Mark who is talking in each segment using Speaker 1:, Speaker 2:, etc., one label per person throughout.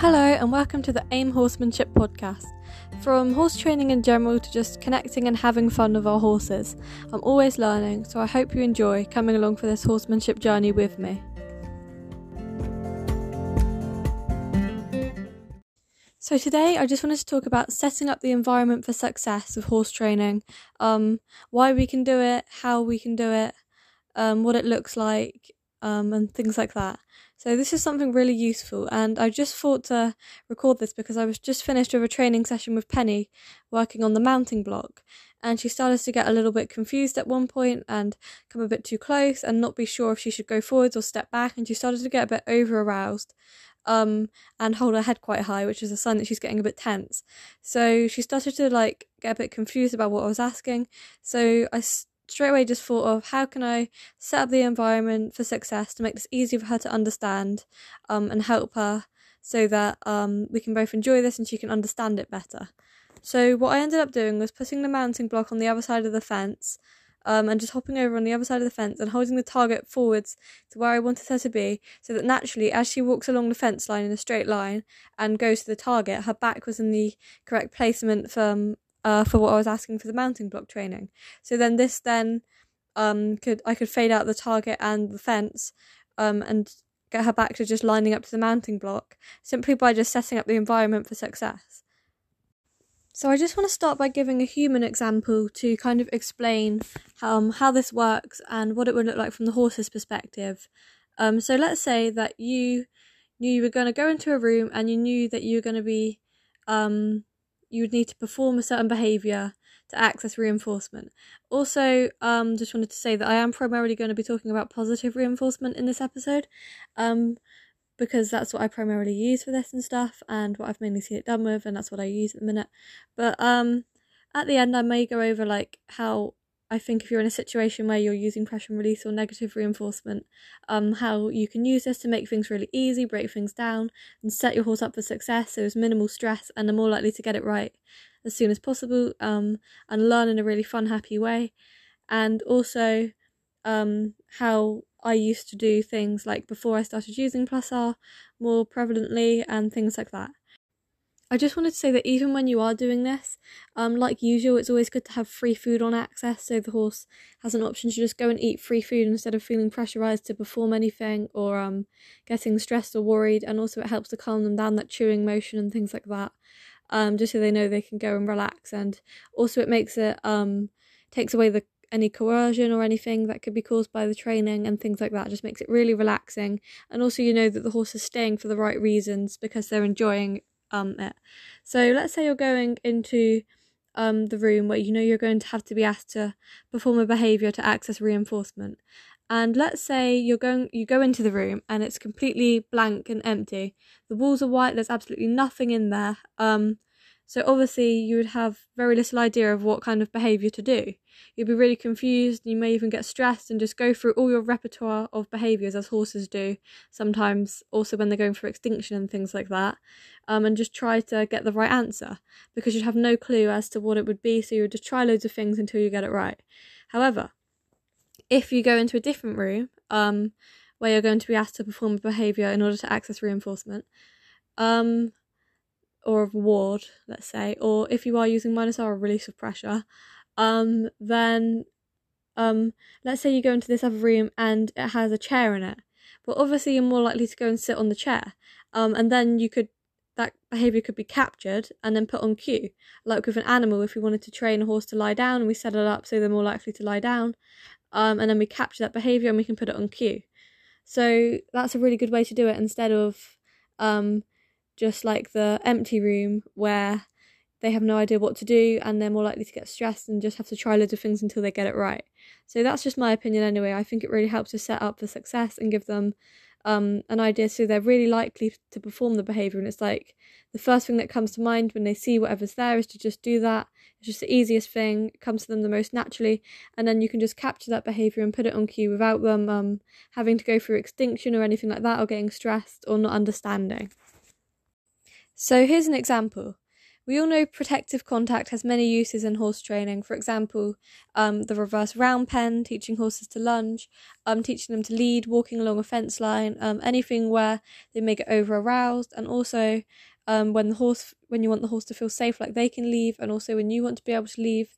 Speaker 1: Hello, and welcome to the AIM Horsemanship podcast. From horse training in general to just connecting and having fun with our horses, I'm always learning, so I hope you enjoy coming along for this horsemanship journey with me. So, today I just wanted to talk about setting up the environment for success of horse training, um, why we can do it, how we can do it, um, what it looks like, um, and things like that. So this is something really useful, and I just thought to record this because I was just finished with a training session with Penny, working on the mounting block, and she started to get a little bit confused at one point and come a bit too close and not be sure if she should go forwards or step back, and she started to get a bit over aroused, um, and hold her head quite high, which is a sign that she's getting a bit tense. So she started to like get a bit confused about what I was asking. So I straight away just thought of how can I set up the environment for success to make this easy for her to understand um, and help her so that um, we can both enjoy this and she can understand it better. So what I ended up doing was putting the mounting block on the other side of the fence um, and just hopping over on the other side of the fence and holding the target forwards to where I wanted her to be, so that naturally, as she walks along the fence line in a straight line and goes to the target, her back was in the correct placement from uh, for what I was asking for the mounting block training. So then this then um, could I could fade out the target and the fence um, and get her back to just lining up to the mounting block simply by just setting up the environment for success. So I just want to start by giving a human example to kind of explain um, how this works and what it would look like from the horse's perspective. Um, so let's say that you knew you were going to go into a room and you knew that you were going to be um, you would need to perform a certain behaviour to access reinforcement. Also, um, just wanted to say that I am primarily going to be talking about positive reinforcement in this episode, um, because that's what I primarily use for this and stuff, and what I've mainly seen it done with, and that's what I use at the minute. But um, at the end, I may go over like how I think if you're in a situation where you're using pressure and release or negative reinforcement, um, how you can use this to make things really easy, break things down, and set your horse up for success so there's minimal stress and they're more likely to get it right as soon as possible um, and learn in a really fun, happy way. And also um, how I used to do things like before I started using Plus R more prevalently and things like that. I just wanted to say that even when you are doing this, um, like usual, it's always good to have free food on access so the horse has an option to just go and eat free food instead of feeling pressurized to perform anything or um, getting stressed or worried. And also, it helps to calm them down that chewing motion and things like that, um, just so they know they can go and relax. And also, it makes it um, takes away the any coercion or anything that could be caused by the training and things like that. Just makes it really relaxing. And also, you know that the horse is staying for the right reasons because they're enjoying um it. So let's say you're going into um the room where you know you're going to have to be asked to perform a behavior to access reinforcement. And let's say you're going you go into the room and it's completely blank and empty. The walls are white, there's absolutely nothing in there. Um so obviously you would have very little idea of what kind of behaviour to do. You'd be really confused, and you may even get stressed and just go through all your repertoire of behaviours as horses do, sometimes also when they're going for extinction and things like that, um, and just try to get the right answer because you'd have no clue as to what it would be, so you would just try loads of things until you get it right. However, if you go into a different room, um, where you're going to be asked to perform a behaviour in order to access reinforcement, um, or of ward, let's say, or if you are using minus R, a release of pressure, um, then um, let's say you go into this other room and it has a chair in it. But obviously, you're more likely to go and sit on the chair, um, and then you could that behavior could be captured and then put on cue. Like with an animal, if we wanted to train a horse to lie down and we set it up so they're more likely to lie down, um, and then we capture that behavior and we can put it on cue. So that's a really good way to do it instead of um, just like the empty room where they have no idea what to do and they're more likely to get stressed and just have to try loads of things until they get it right. So that's just my opinion anyway. I think it really helps to set up for success and give them um, an idea so they're really likely to perform the behaviour. And it's like the first thing that comes to mind when they see whatever's there is to just do that. It's just the easiest thing, it comes to them the most naturally. And then you can just capture that behaviour and put it on cue without them um, having to go through extinction or anything like that or getting stressed or not understanding. So here's an example. we all know protective contact has many uses in horse training. For example, um, the reverse round pen, teaching horses to lunge, um, teaching them to lead, walking along a fence line, um, anything where they may get over aroused, and also um, when the horse, when you want the horse to feel safe, like they can leave, and also when you want to be able to leave.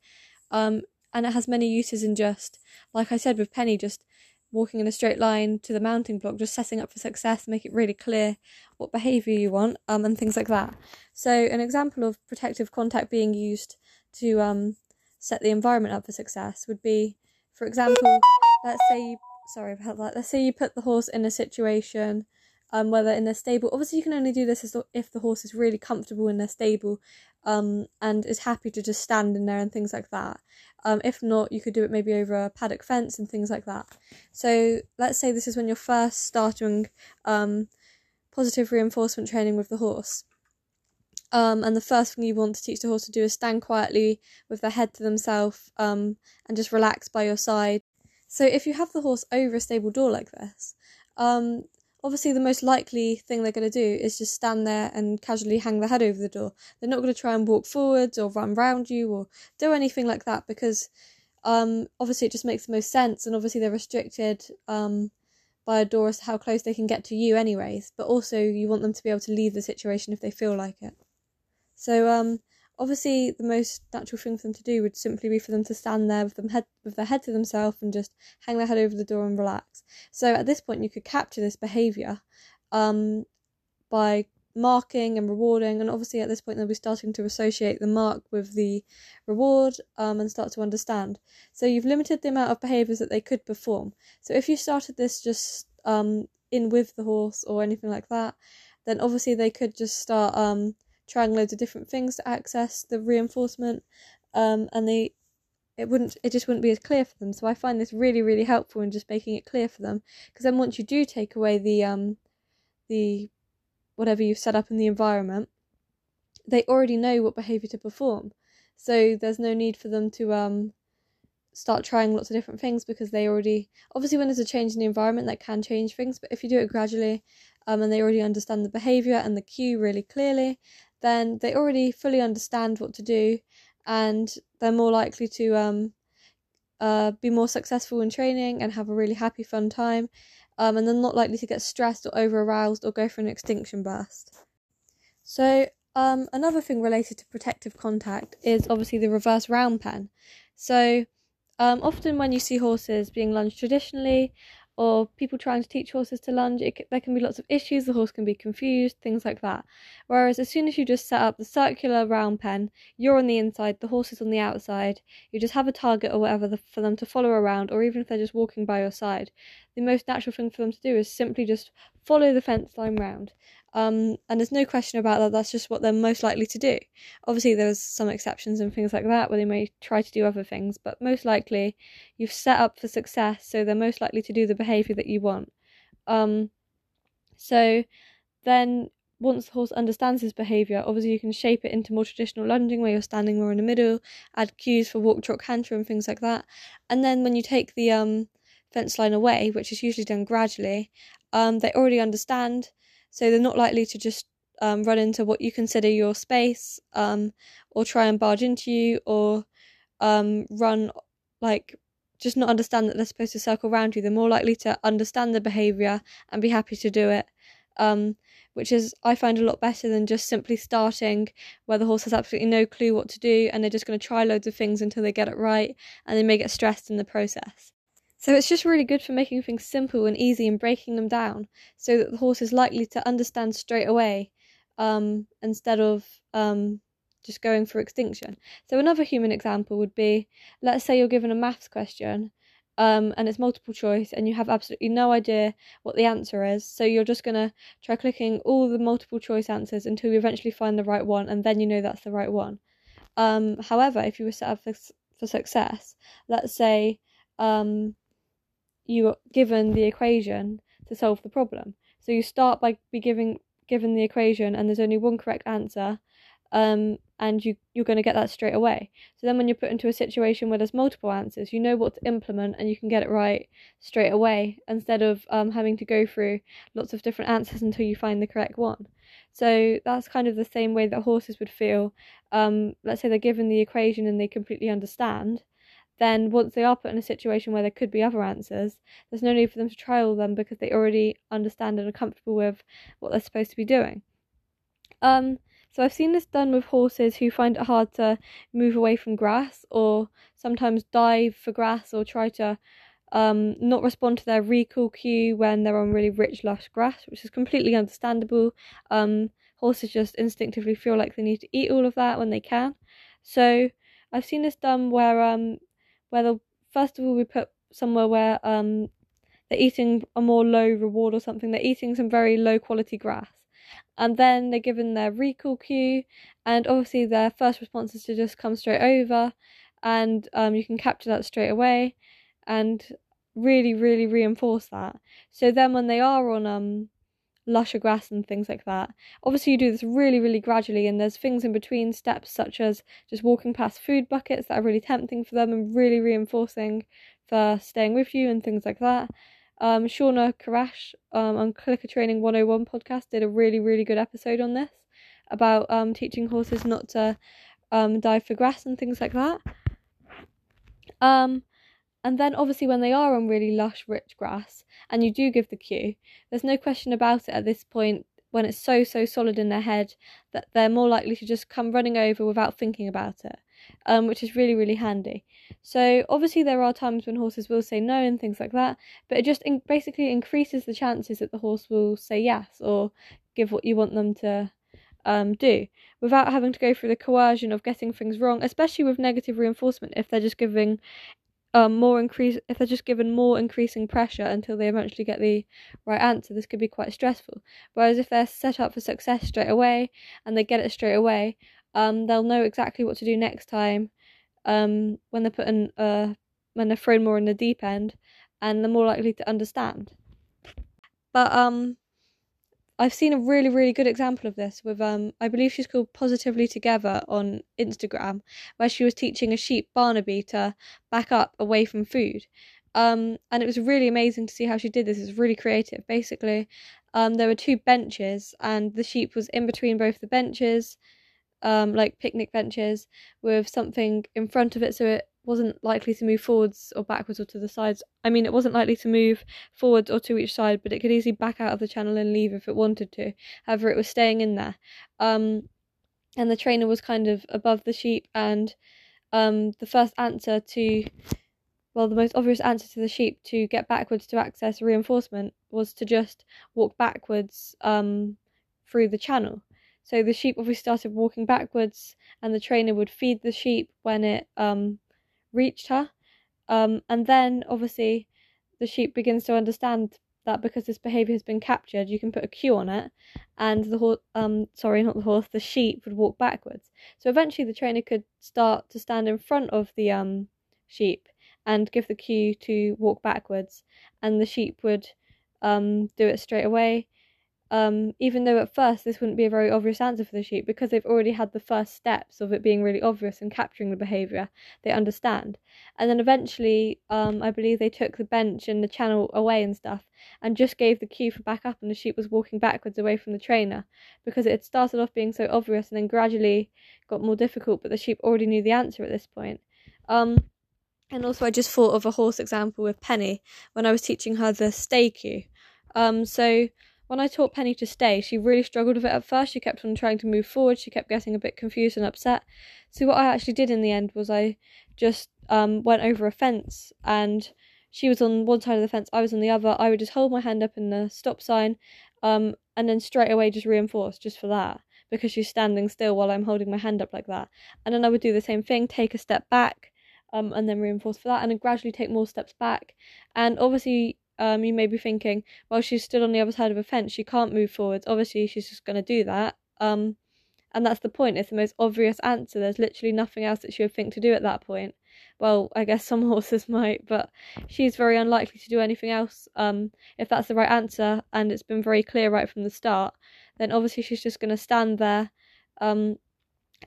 Speaker 1: Um, and it has many uses in just, like I said with Penny, just walking in a straight line to the mounting block, just setting up for success, make it really clear what behaviour you want, um, and things like that. So, an example of protective contact being used to um, set the environment up for success would be, for example, let's say you, sorry about that, let's say you put the horse in a situation um, whether in their stable. Obviously, you can only do this if the horse is really comfortable in their stable um, and is happy to just stand in there and things like that. Um, if not, you could do it maybe over a paddock fence and things like that. So let's say this is when you're first starting um, positive reinforcement training with the horse. Um, and the first thing you want to teach the horse to do is stand quietly with their head to themselves um, and just relax by your side. So if you have the horse over a stable door like this, um, obviously the most likely thing they're going to do is just stand there and casually hang their head over the door. They're not going to try and walk forwards or run round you or do anything like that because um, obviously it just makes the most sense and obviously they're restricted um, by a door as to how close they can get to you anyways but also you want them to be able to leave the situation if they feel like it. So um, Obviously, the most natural thing for them to do would simply be for them to stand there with them head with their head to themselves and just hang their head over the door and relax. So at this point, you could capture this behaviour um, by marking and rewarding, and obviously at this point they'll be starting to associate the mark with the reward um, and start to understand. So you've limited the amount of behaviours that they could perform. So if you started this just um, in with the horse or anything like that, then obviously they could just start um, trying loads of different things to access the reinforcement, um, and they it wouldn't it just wouldn't be as clear for them. So I find this really really helpful in just making it clear for them because then once you do take away the um the whatever you've set up in the environment, they already know what behavior to perform. So there's no need for them to um start trying lots of different things because they already obviously when there's a change in the environment that can change things but if you do it gradually um, and they already understand the behavior and the cue really clearly then they already fully understand what to do and they're more likely to um, uh, be more successful in training and have a really happy, fun time. Um, and they're not likely to get stressed or over aroused or go for an extinction burst. So, um, another thing related to protective contact is obviously the reverse round pen. So, um, often when you see horses being lunged traditionally, or people trying to teach horses to lunge, it, there can be lots of issues. The horse can be confused, things like that. Whereas as soon as you just set up the circular round pen, you're on the inside, the horse is on the outside. You just have a target or whatever the, for them to follow around, or even if they're just walking by your side. The most natural thing for them to do is simply just follow the fence line round. Um, and there's no question about that. That's just what they're most likely to do. Obviously, there's some exceptions and things like that where they may try to do other things, but most likely you've set up for success, so they're most likely to do the behavior that you want. Um, so then once the horse understands his behaviour, obviously you can shape it into more traditional lunging where you're standing more in the middle, add cues for walk, trot, canter, and things like that. And then when you take the um, fence line away, which is usually done gradually, um, they already understand so they're not likely to just um, run into what you consider your space um, or try and barge into you or um, run like just not understand that they're supposed to circle around you. They're more likely to understand the behaviour and be happy to do it. Um, which is I find a lot better than just simply starting where the horse has absolutely no clue what to do and they're just going to try loads of things until they get it right and they may get stressed in the process. So it's just really good for making things simple and easy and breaking them down so that the horse is likely to understand straight away um, instead of um, just going for extinction. So another human example would be let's say you're given a maths question um, and it's multiple choice and you have absolutely no idea what the answer is. So you're just going to try clicking all the multiple choice answers until you eventually find the right one and then you know that's the right one. Um, however, if you were set up for, for success, let's say um, you are given the equation to solve the problem. So you start by be giving given the equation and there's only one correct answer, um, and you you're going to get that straight away. So then when you're put into a situation where there's multiple answers, you know what to implement and you can get it right straight away instead of um, having to go through lots of different answers until you find the correct one. So that's kind of the same way that horses would feel. Um, let's say they're given the equation and they completely understand. Then once they are put in a situation where there could be other answers, there's no need for them to trial them because they already understand and are comfortable with what they're supposed to be doing. Um, so I've seen this done with horses who find it hard to move away from grass or sometimes dive for grass or try to um, not respond to their recall cue when they're on really rich, lush grass, which is completely understandable. Um, horses just instinctively feel like they need to eat all of that when they can. So I've seen this done where um, where the first of all we put somewhere where um, they're eating a more low reward or something. They're eating some very low quality grass and then they're given their recall cue and obviously their first response is to just come straight over and um, you can capture that straight away and really really reinforce that so then when they are on um lusher grass and things like that obviously you do this really really gradually and there's things in between steps such as just walking past food buckets that are really tempting for them and really reinforcing for staying with you and things like that um, Shawna Karrasch um, on Clicker Training 101 podcast did a really, really good episode on this about um, teaching horses not to um, dive for grass and things like that. Um, and then obviously when they are on really lush, rich grass and you do give the cue, there's no question about it at this point when it's so, so solid in their head that they're more likely to just come running over without thinking about it um, which is really, really handy. So, obviously, there are times when horses will say no and things like that, but it just in- basically increases the chances that the horse will say yes or give what you want them to um, do without having to go through the coercion of getting things wrong, especially with negative reinforcement if they're just giving um, more increase if they're just given more increasing pressure until they eventually get the right answer this could be quite stressful. Whereas if they're set up for success straight away and they get it straight away um, they'll know exactly what to do next time um, when they're put in uh, when they're thrown more in the deep end and they're more likely to understand. But um I've seen a really really good example of this with um I believe she's called Positively Together on Instagram where she was teaching a sheep Barnaby to back up away from food. Um and it was really amazing to see how she did this. It's really creative. Basically um there were two benches and the sheep was in between both the benches um, like picnic benches with something in front of it so it wasn't likely to move forwards or backwards or to the sides. I mean, it wasn't likely to move forwards or to each side, but it could easily back out of the channel and leave if it wanted to. However, it was staying in there. Um, and the trainer was kind of above the sheep, and um, the first answer to, well, the most obvious answer to the sheep to get backwards to access reinforcement was to just walk backwards um, through the channel. So the sheep obviously started walking backwards, and the trainer would feed the sheep when it um, reached her. Um, and then obviously the sheep begins to understand that because this behavior has been captured, you can put a cue on it, and the horse, um, sorry, not the horse, the sheep would walk backwards. So eventually, the trainer could start to stand in front of the um sheep and give the cue to walk backwards, and the sheep would um do it straight away um, even though at first this wouldn't be a very obvious answer for the sheep because they've already had the first steps of it being really obvious and capturing the behaviour, they understand. And then eventually, um, I believe they took the bench and the channel away and stuff and just gave the cue for back up, and the sheep was walking backwards away from the trainer because it had started off being so obvious and then gradually got more difficult, but the sheep already knew the answer at this point. Um, and also, I just thought of a horse example with Penny when I was teaching her the stay cue. Um, so when I taught Penny to stay, she really struggled with it at first. She kept on trying to move forward. She kept getting a bit confused and upset. So what I actually did in the end was I just um, went over a fence and she was on one side of the fence, I was on the other. I would just hold my hand up in the stop sign um, and then straight away just reinforce just for that because she's standing still while I'm holding my hand up like that. And then I would do the same thing, take a step back um, and then reinforce for that and then gradually take more steps back. And obviously um, you may be thinking, well, she's stood on the other side of a fence, she can't move forwards. Obviously, she's just going to do that. Um, and that's the point. It's the most obvious answer. There's literally nothing else that she would think to do at that point. Well, I guess some horses might, but she's very unlikely to do anything else. Um, if that's the right answer and it's been very clear right from the start, then obviously she's just going to stand there, um,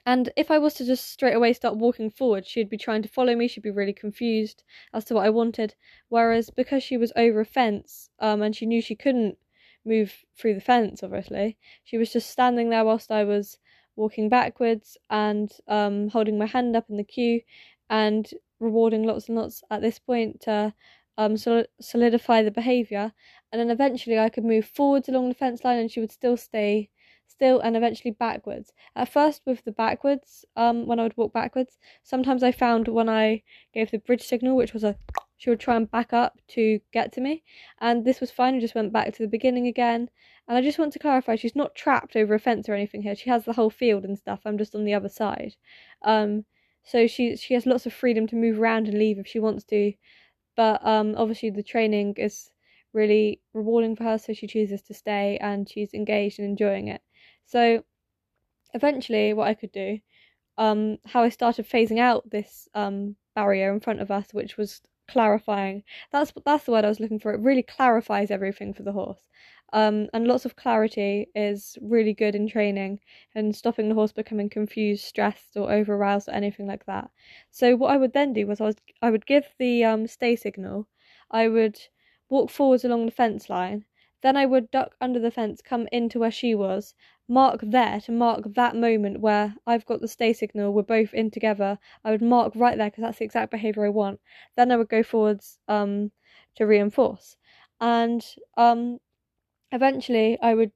Speaker 1: And if I was to just straight away start walking forward, she'd be trying to follow me. She'd be really confused as to what I wanted. Whereas because she was over a fence, um, and she knew she couldn't move through the fence, obviously, she was just standing there whilst I was walking backwards and um, holding my hand up in the cue and rewarding lots and lots at this point to um, solidify the behaviour. And then eventually I could move forwards along the fence line and she would still stay still and eventually backwards. At first with the backwards, um, when I would walk backwards, sometimes I found when I gave the bridge signal, which was a she would try and back up to get to me. And this was fine, I just went back to the beginning again. And I just want to clarify, she's not trapped over a fence or anything here. She has the whole field and stuff. I'm just on the other side. Um, so she she has lots of freedom to move around and leave if she wants to. But um, obviously the training is really rewarding for her, so she chooses to stay and she's engaged and enjoying it. So eventually, what I could do, um, how I started phasing out this um barrier in front of us, which was clarifying. That's that's the word I was looking for. It really clarifies everything for the horse. Um, and lots of clarity is really good in training and stopping the horse becoming confused, stressed, or over aroused or anything like that. So what I would then do was I was I would give the um, stay signal. I would walk forwards along the fence line. Then I would duck under the fence, come into where she was, mark there to mark that moment where I've got the stay signal, we're both in together. I would mark right there because that's the exact behaviour I want. Then I would go forwards um, to reinforce. And um, eventually I would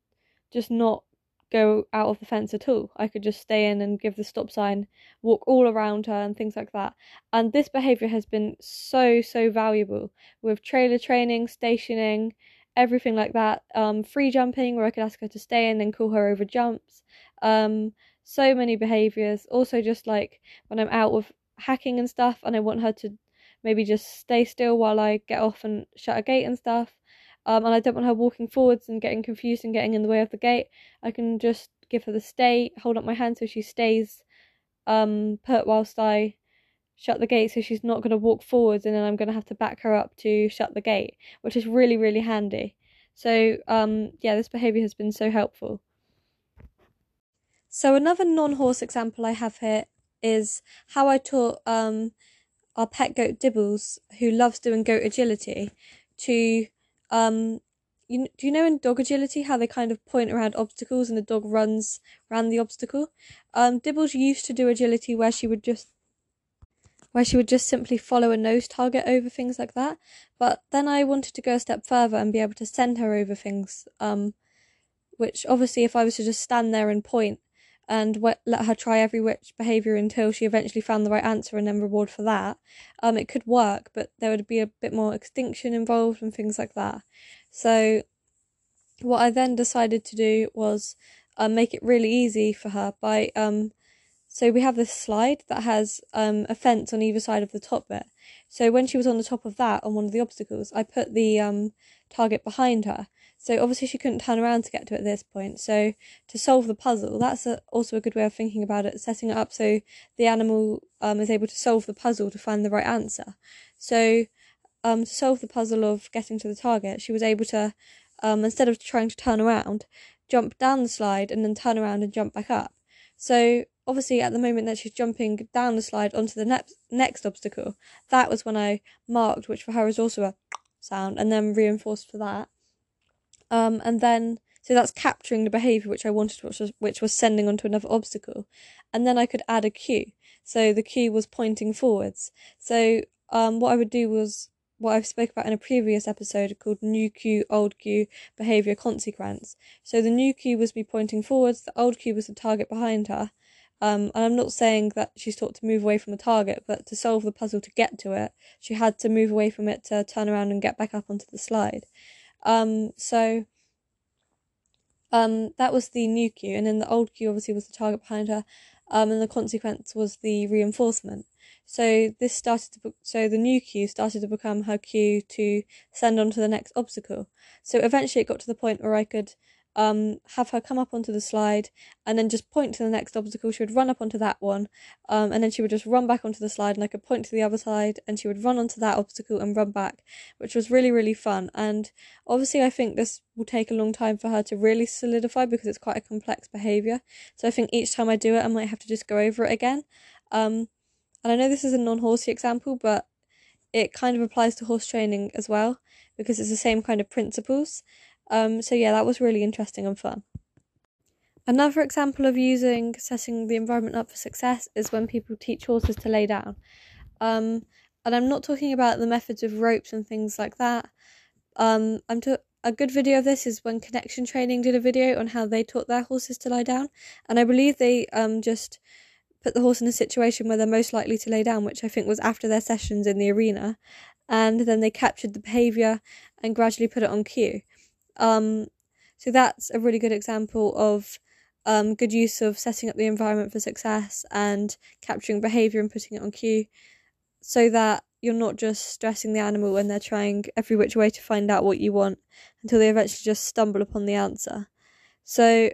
Speaker 1: just not go out of the fence at all. I could just stay in and give the stop sign, walk all around her, and things like that. And this behaviour has been so, so valuable with trailer training, stationing, everything like that. Um, free jumping, where I could ask her to stay and then call her over jumps. Um, so many behaviours. Also, just like when I'm out with hacking and stuff, and I want her to maybe just stay still while I get off and shut a gate and stuff um, and I don't want her walking forwards and getting confused and getting in the way of the gate. I can just give her the stay, hold up my hand so she stays um, put whilst I shut the gate so she's not going to walk forwards and then I'm going to have to back her up to shut the gate, which is really, really handy. So, um, yeah, this behaviour has been so helpful. So, another non horse example I have here is how I taught um, our pet goat Dibbles, who loves doing goat agility, to um, you, do you know in dog agility how they kind of point around obstacles and the dog runs around the obstacle? Um, Dibbles used to do agility where she would just where she would just simply follow a nose target over things like that. But then I wanted to go a step further and be able to send her over things. Um, which obviously, if I was to just stand there and point and let her try every which behavior until she eventually found the right answer and then reward for that. Um, it could work, but there would be a bit more extinction involved and things like that. So, what I then decided to do was uh, make it really easy for her by um, so we have this slide that has um, a fence on either side of the top bit. So when she was on the top of that on one of the obstacles, I put the um, target behind her. So obviously she couldn't turn around to get to it at this point. So to solve the puzzle, that's a, also a good way of thinking about it, setting it up so the animal um, is able to solve the puzzle to find the right answer. So um, to solve the puzzle of getting to the target, she was able to, um, instead of trying to turn around, jump down the slide and then turn around and jump back up. So obviously at the moment that she's jumping down the slide onto the next obstacle, that was when I marked, which for her is also a sound, and then reinforced for that. Um, and then so that's capturing the behavior which I wanted, which was which was sending onto another obstacle, and then I could add a cue. So the cue was pointing forwards. So um, what I would do was what I've spoke about in a previous episode called new cue, old cue, behavior consequence. So the new cue was me pointing forwards, the old cue was the target behind her. Um, and I'm not saying that she's taught to move away from the target, but to solve the puzzle to get to it, she had to move away from it to turn around and get back up onto the slide. Um, so um, that was the new cue, and then the old cue obviously was the target behind her, um, and the consequence was the reinforcement. So this started to, so the new cue started to become her cue to send on to the next obstacle. So eventually it got to the point where I could um, have her come up onto the slide and then just point to the next obstacle. She would run up onto that one, um, and then she would just run back onto the slide, and I could point to the other side, and she would run onto that obstacle and run back, which was really, really fun. And obviously, I think this will take a long time for her to really solidify because it's quite a complex behaviour. So I think each time I do it, I might have to just go over it again. Um, and I know this is a non horsey example, but it kind of applies to horse training as well because it's the same kind of principles. Um, so yeah, that was really interesting and fun. Another example of using setting the environment up for success is when people teach horses to lay down. Um, and I'm not talking about the methods of ropes and things like that. Um, I'm to- a good video of this is when Connection Training did a video on how they taught their horses to lie down, and I believe they um just put the horse in a situation where they're most likely to lay down, which I think was after their sessions in the arena, and then they captured the behaviour and gradually put it on cue. Um, so that's a really good example of um, good use of setting up the environment for success and capturing behaviour and putting it on cue so that you're not just stressing the animal when they're trying every which way to find out what you want until they eventually just stumble upon the answer. So,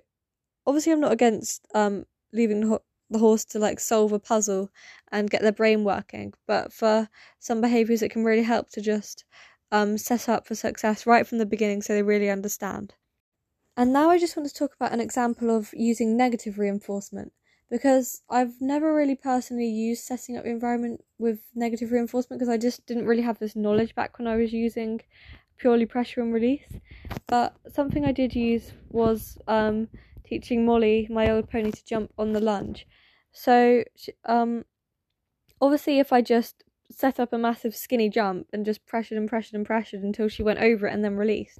Speaker 1: obviously, I'm not against um, leaving the, ho- the horse to like solve a puzzle and get their brain working, but for some behaviours, it can really help to just um, set up for success right from the beginning so they really understand. And now I just want to talk about an example of using negative reinforcement because I've never really personally used setting up the environment with negative reinforcement because I just didn't really have this knowledge back when I was using purely pressure and release. But something I did use was um, teaching Molly, my old pony, to jump on the lunge. So, um, obviously, if I just set up a massive skinny jump and just pressured and pressured and pressured until she went over it and then released,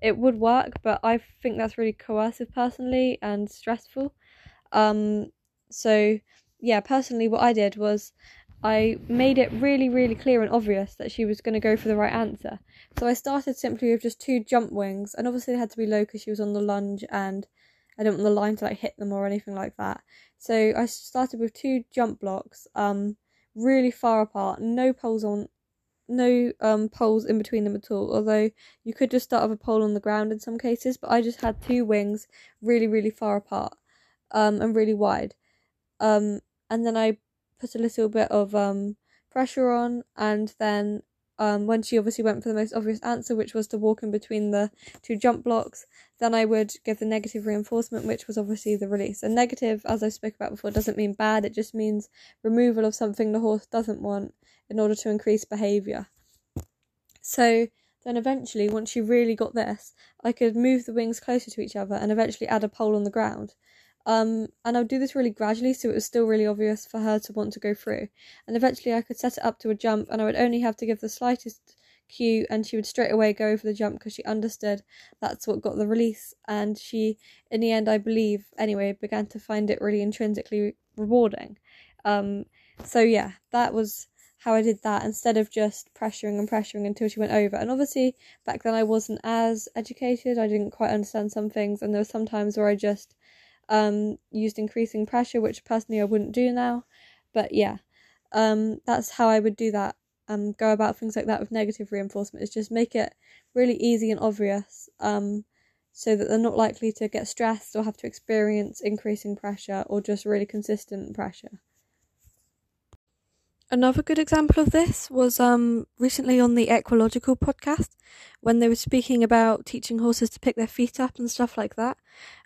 Speaker 1: it would work. But I think that's really coercive personally and stressful. Um, so yeah, personally, what I did was I made it really, really clear and obvious that she was going to go for the right answer. So I started simply with just two jump wings, and obviously they had to be low because she was on the lunge, and I didn't want the line to like hit them or anything like that. So I started with two jump blocks. Um, really far apart, no poles on no um poles in between them at all. Although you could just start with a pole on the ground in some cases, but I just had two wings really, really far apart, um, and really wide. Um, and then I put a little bit of um pressure on, and then um, when she obviously went for the most obvious answer, which was to walk in between the two jump blocks, then I would give the negative reinforcement, which was obviously the release. And negative, as I spoke about before, doesn't mean bad, it just means removal of something the horse doesn't want in order to increase behaviour. So then eventually, once she really got this, I could move the wings closer to each other and eventually add a pole on the ground. Um, and I would do this really gradually so it was still really obvious for her to want to go through. And eventually I could set it up to a jump and I would only have to give the slightest cue and she would straight away go over the jump because she understood that's what got the release. And she, in the end, I believe, anyway, began to find it really intrinsically rewarding. Um, so yeah, that was how I did that instead of just pressuring and pressuring until she went over. And obviously, back then I wasn't as educated, I didn't quite understand some things, and there were some times where I just um, used increasing pressure, which personally I wouldn't do now. But yeah, um, that's how I would do that. Um, go about things like that with negative reinforcement is just make it really easy and obvious, um, so that they're not likely to get stressed or have to experience increasing pressure or just really consistent pressure. Another good example of this was um, recently on the Equilogical podcast when they were speaking about teaching horses to pick their feet up and stuff like that.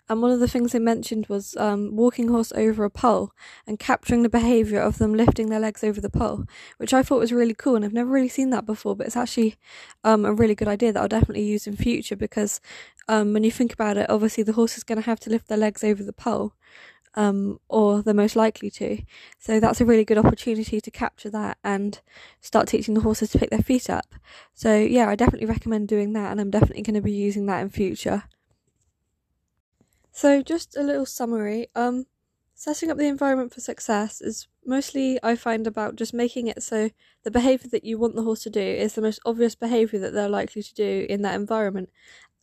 Speaker 1: And one of the things they mentioned was um, walking horse over a pole and capturing the behaviour of them lifting their legs over the pole, which I thought was really cool. And I've never really seen that before, but it's actually um, a really good idea that I'll definitely use in future because um, when you think about it, obviously the horse is going to have to lift their legs over the pole um, or they're most likely to. So that's a really good opportunity to capture that and start teaching the horses to pick their feet up. So yeah, I definitely recommend doing that, and I'm definitely going to be using that in future. So just a little summary. Um, setting up the environment for success is mostly I find about just making it so the behavior that you want the horse to do is the most obvious behavior that they're likely to do in that environment.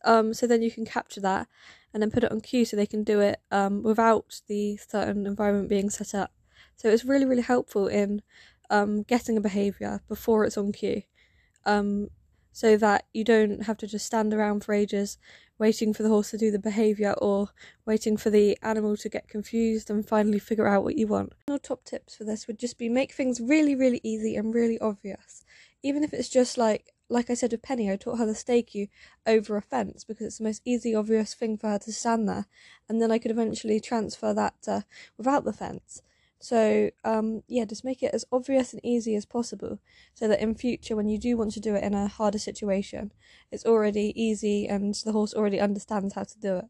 Speaker 1: Um, so then you can capture that and then put it on cue so they can do it um, without the certain environment being set up. So it's really, really helpful in um, getting a behaviour before it's on cue um, so that you don't have to just stand around for ages waiting for the horse to do the behaviour or waiting for the animal to get confused and finally figure out what you want. No top tips for this would just be make things really, really easy and really obvious. Even if it's just like like I said with Penny, I taught her the stake you over a fence because it's the most easy, obvious thing for her to stand there, and then I could eventually transfer that uh, without the fence. So um, yeah, just make it as obvious and easy as possible, so that in future, when you do want to do it in a harder situation, it's already easy and the horse already understands how to do it.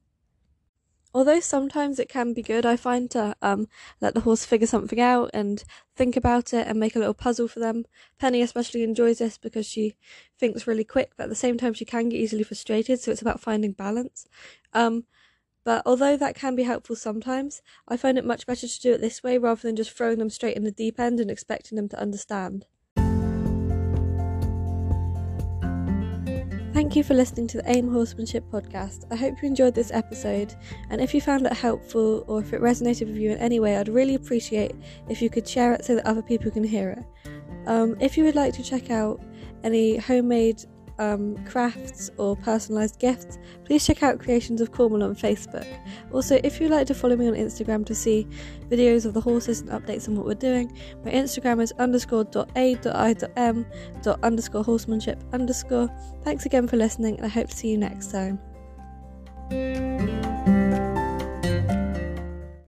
Speaker 1: Although sometimes it can be good, I find to um, let the horse figure something out and think about it and make a little puzzle for them. Penny especially enjoys this because she thinks really quick, but at the same time she can get easily frustrated. So it's about finding balance. Um, but although that can be helpful sometimes, I find it much better to do it this way rather than just throwing them straight in the deep end and expecting them to understand. Thank you for listening to the AIM Horsemanship podcast. I hope you enjoyed this episode, and if you found it helpful or if it resonated with you in any way, I'd really appreciate if you could share it so that other people can hear it. Um, if you would like to check out any homemade um, crafts or personalised gifts, please check out Creations of Cornwall on Facebook. Also, if you'd like to follow me on Instagram to see videos of the horses and updates on what we're doing, my Instagram is underscore a dot i dot m dot underscore horsemanship underscore. Thanks again for listening, and I hope to see you next time.